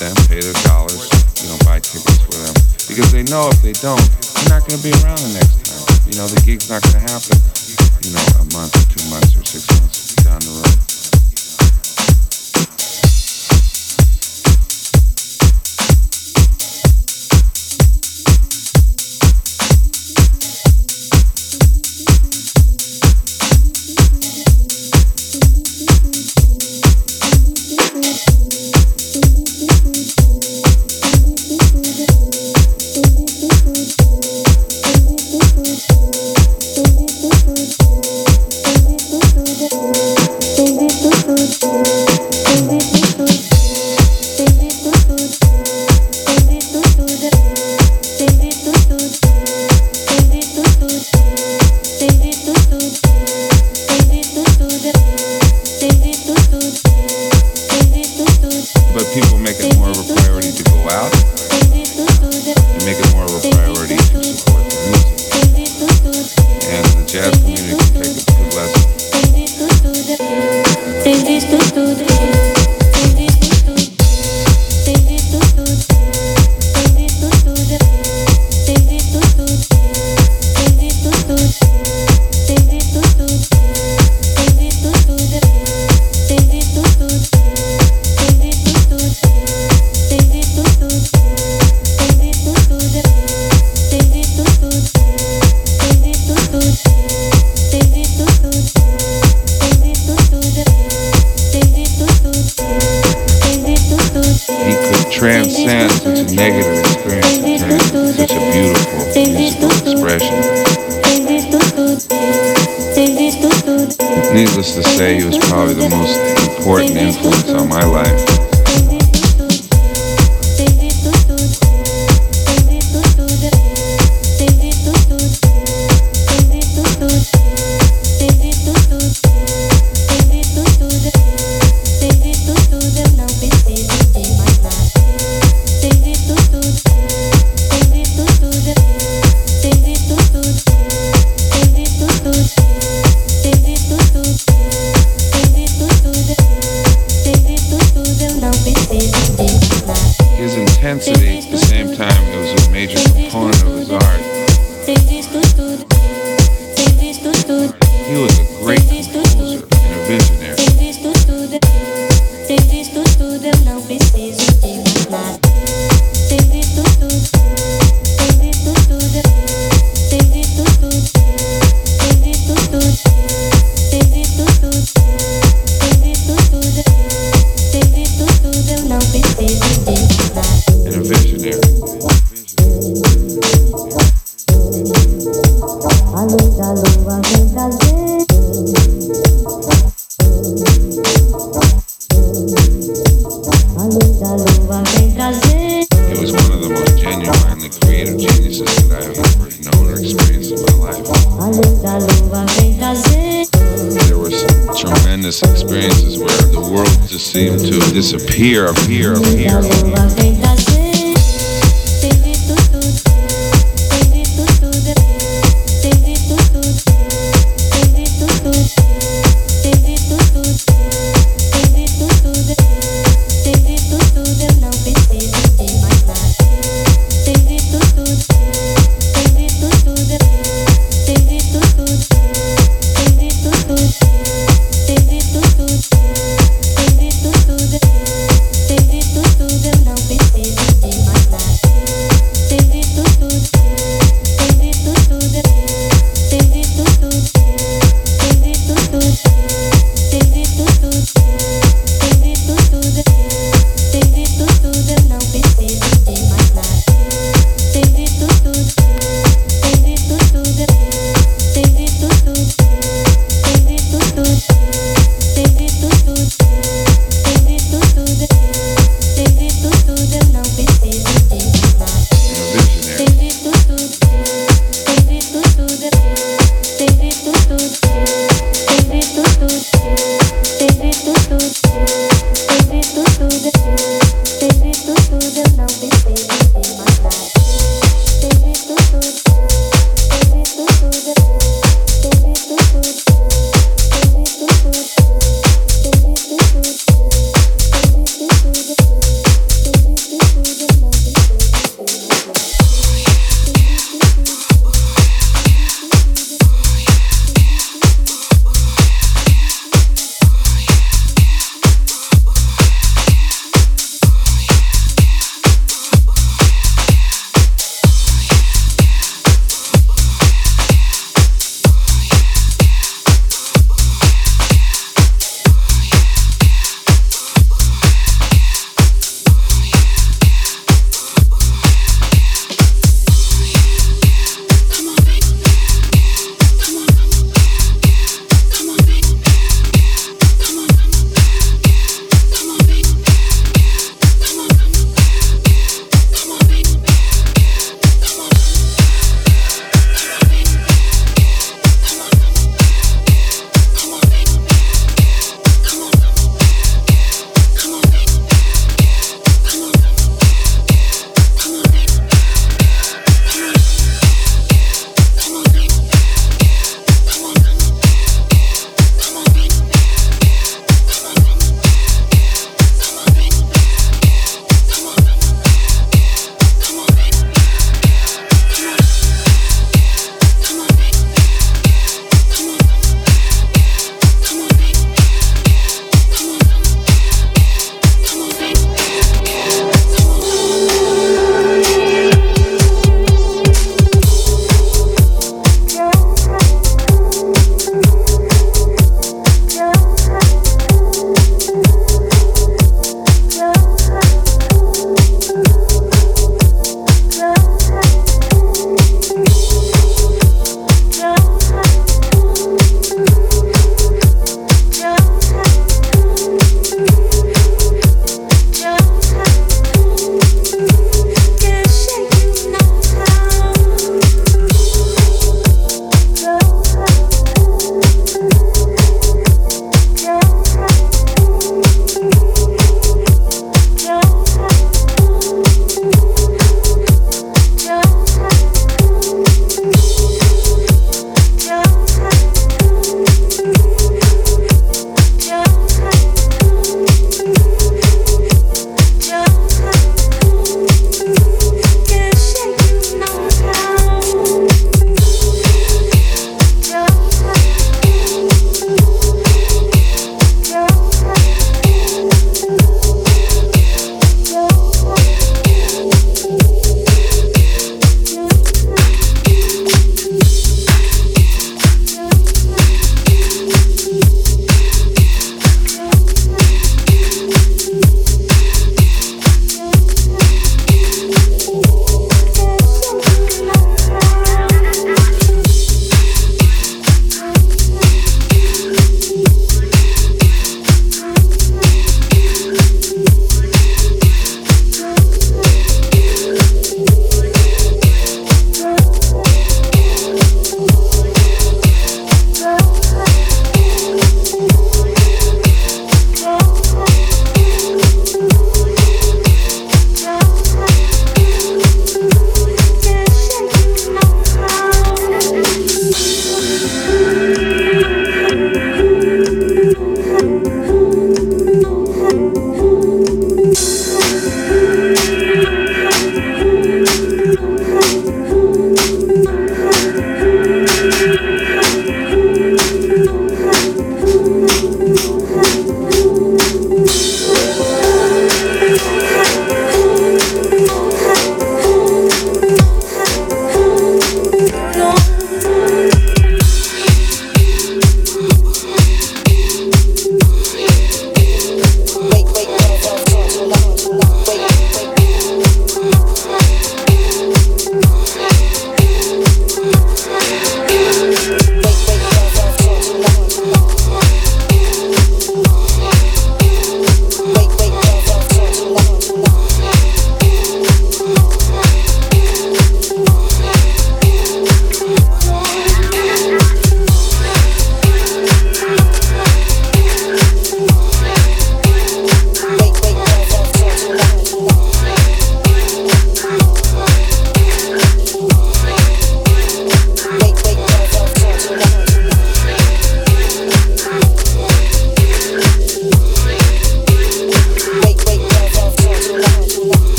them, pay their dollars, you know, buy tickets for them. Because they know if they don't, they're not to be around the next time. You know, the gig's not to happen, you know, a month or two months or six months down the road. Negative experience into such a beautiful musical expression. Needless to say, he was probably the most important influence on my life. Disappear, appear, appear. Thank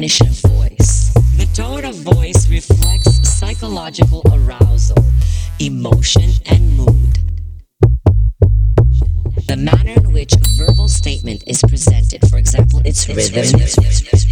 definition of voice. The tone of voice reflects psychological arousal, emotion, and mood. The manner in which a verbal statement is presented, for example, its rhythm. Its rhythm.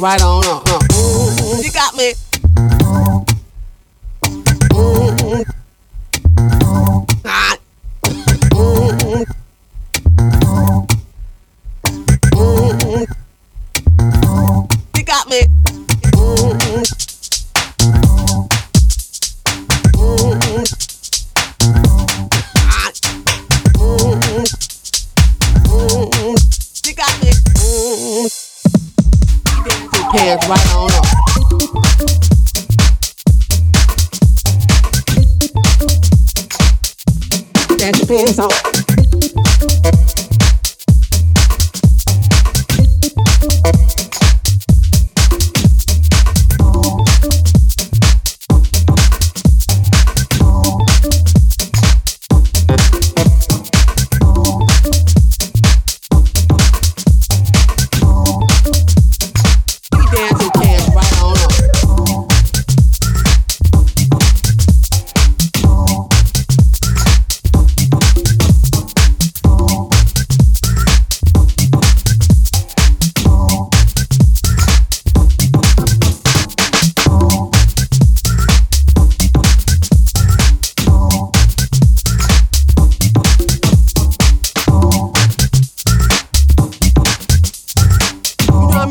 right on.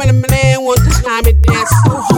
I'm in man with the time and dance.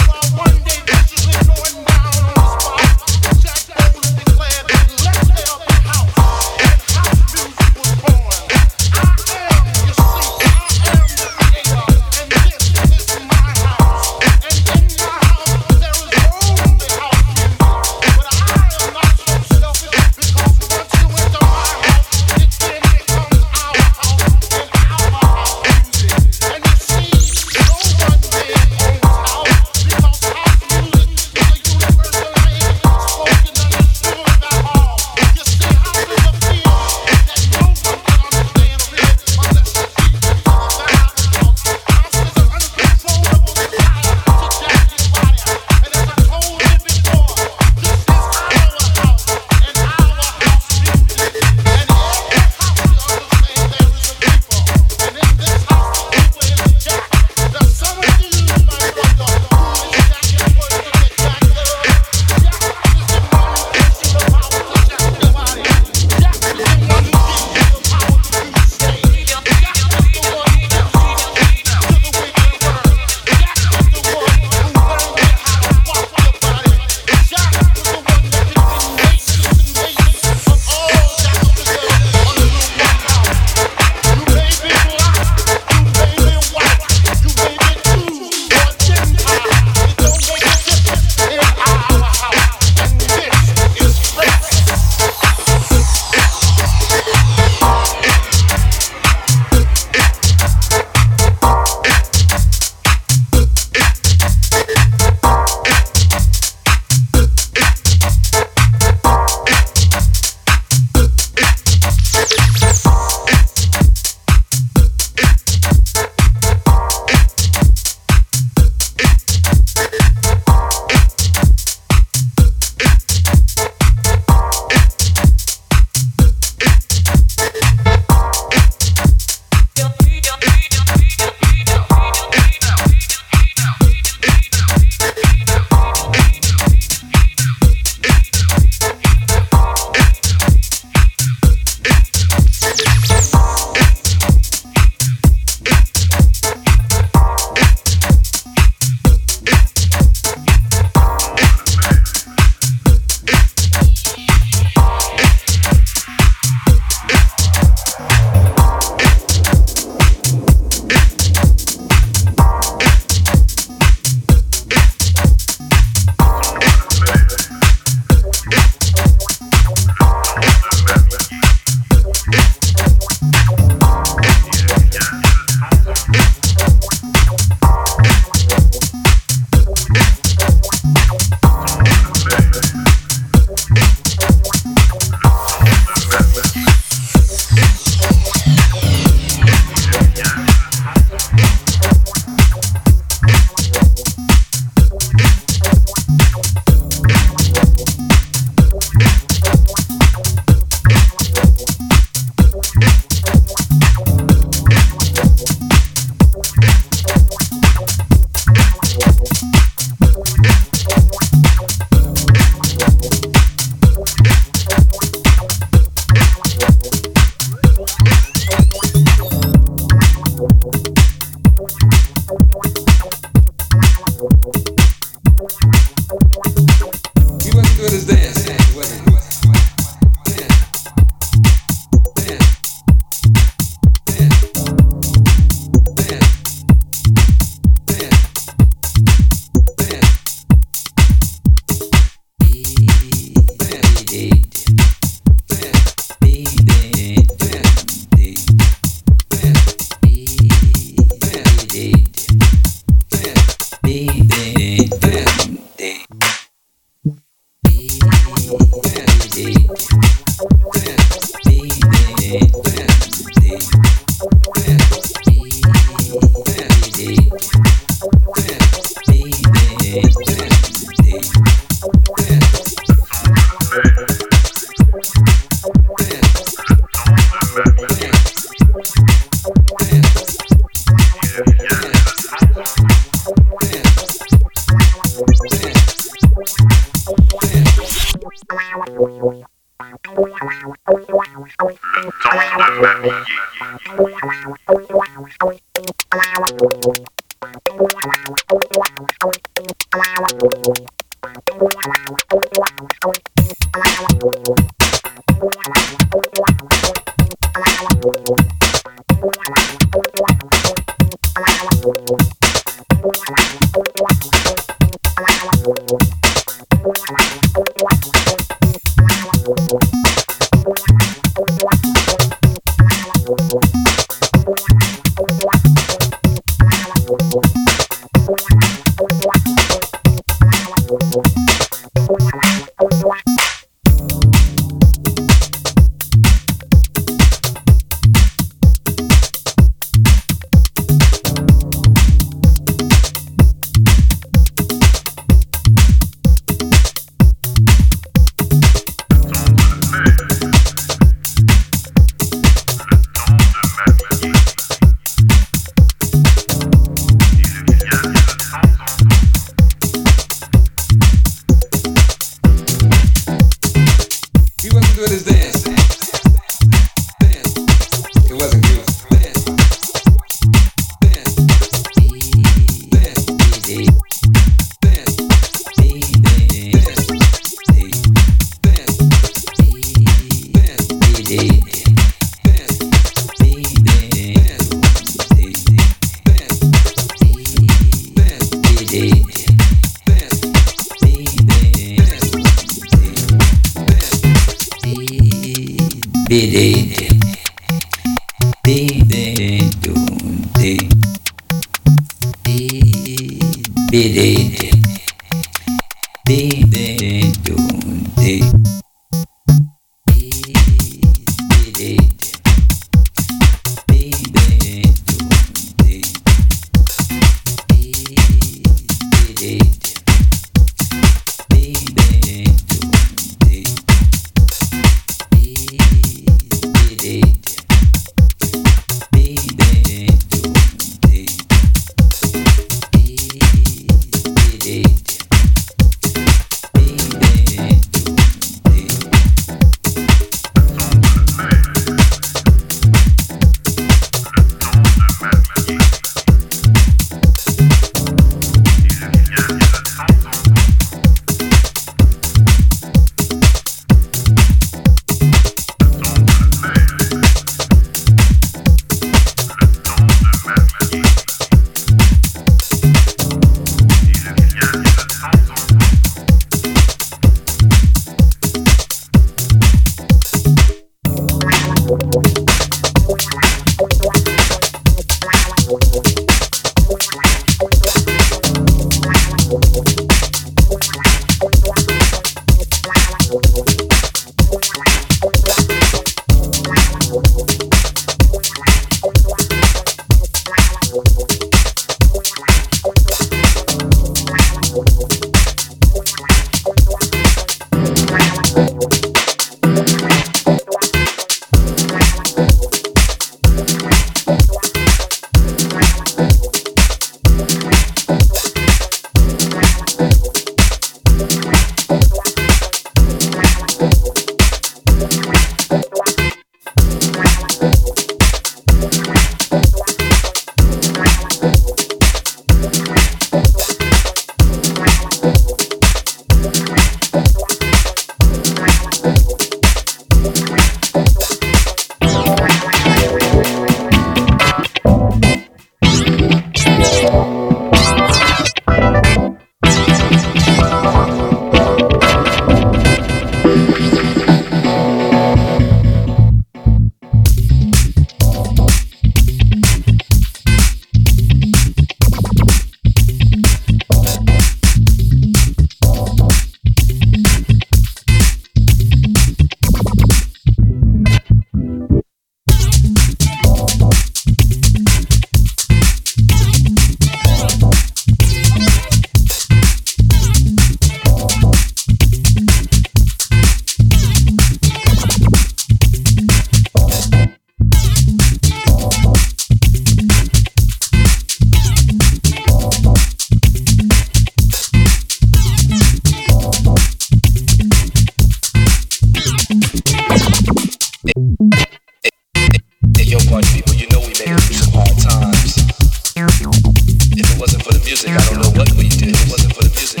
If it wasn't for the music, I don't know what we do. It wasn't for the music,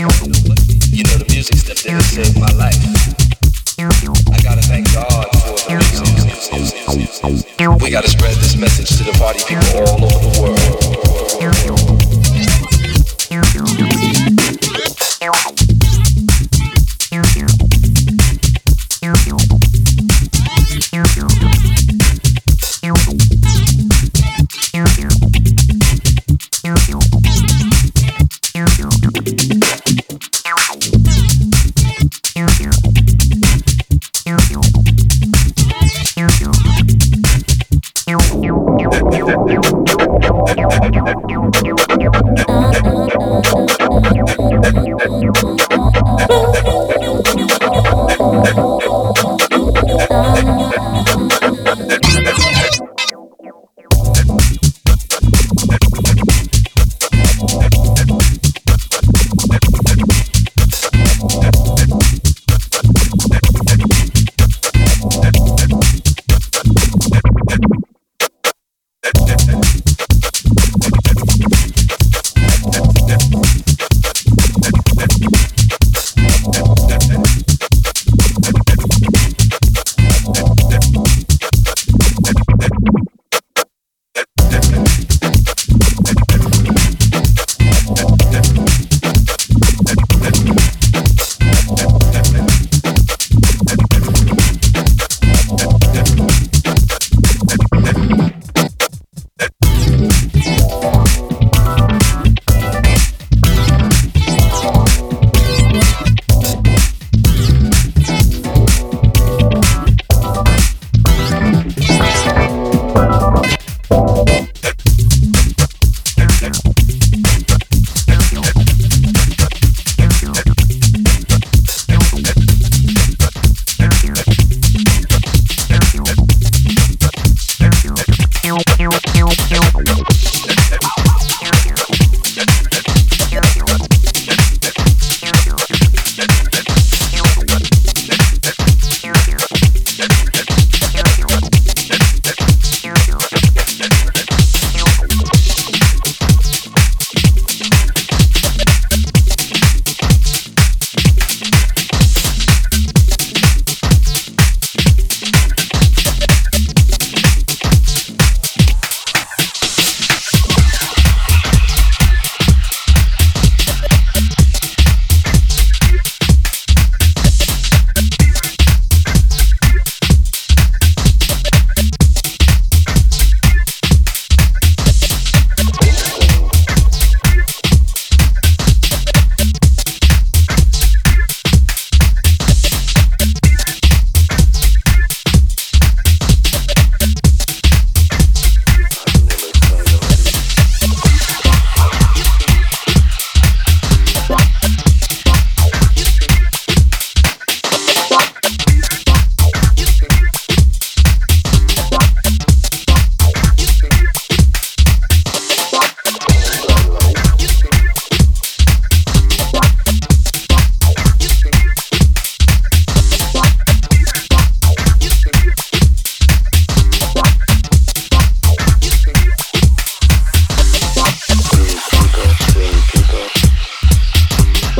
you know the music stepped in and saved my life. I gotta thank God for the music. We gotta spread this message to the party people all over the world.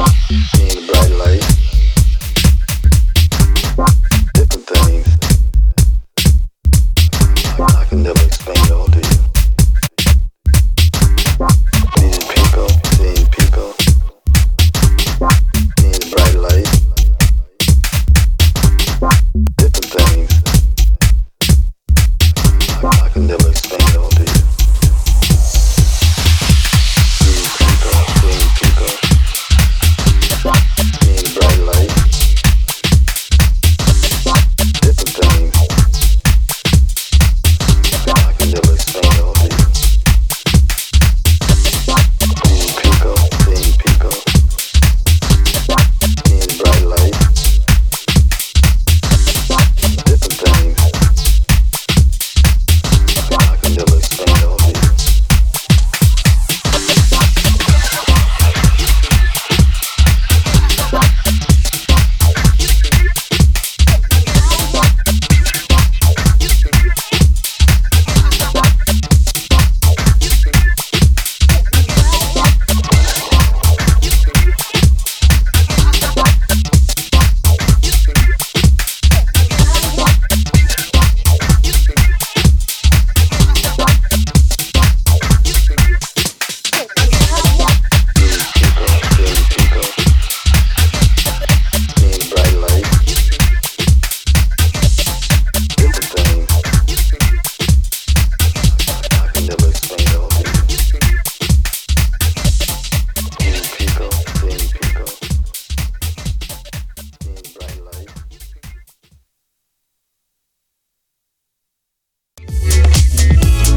Stop.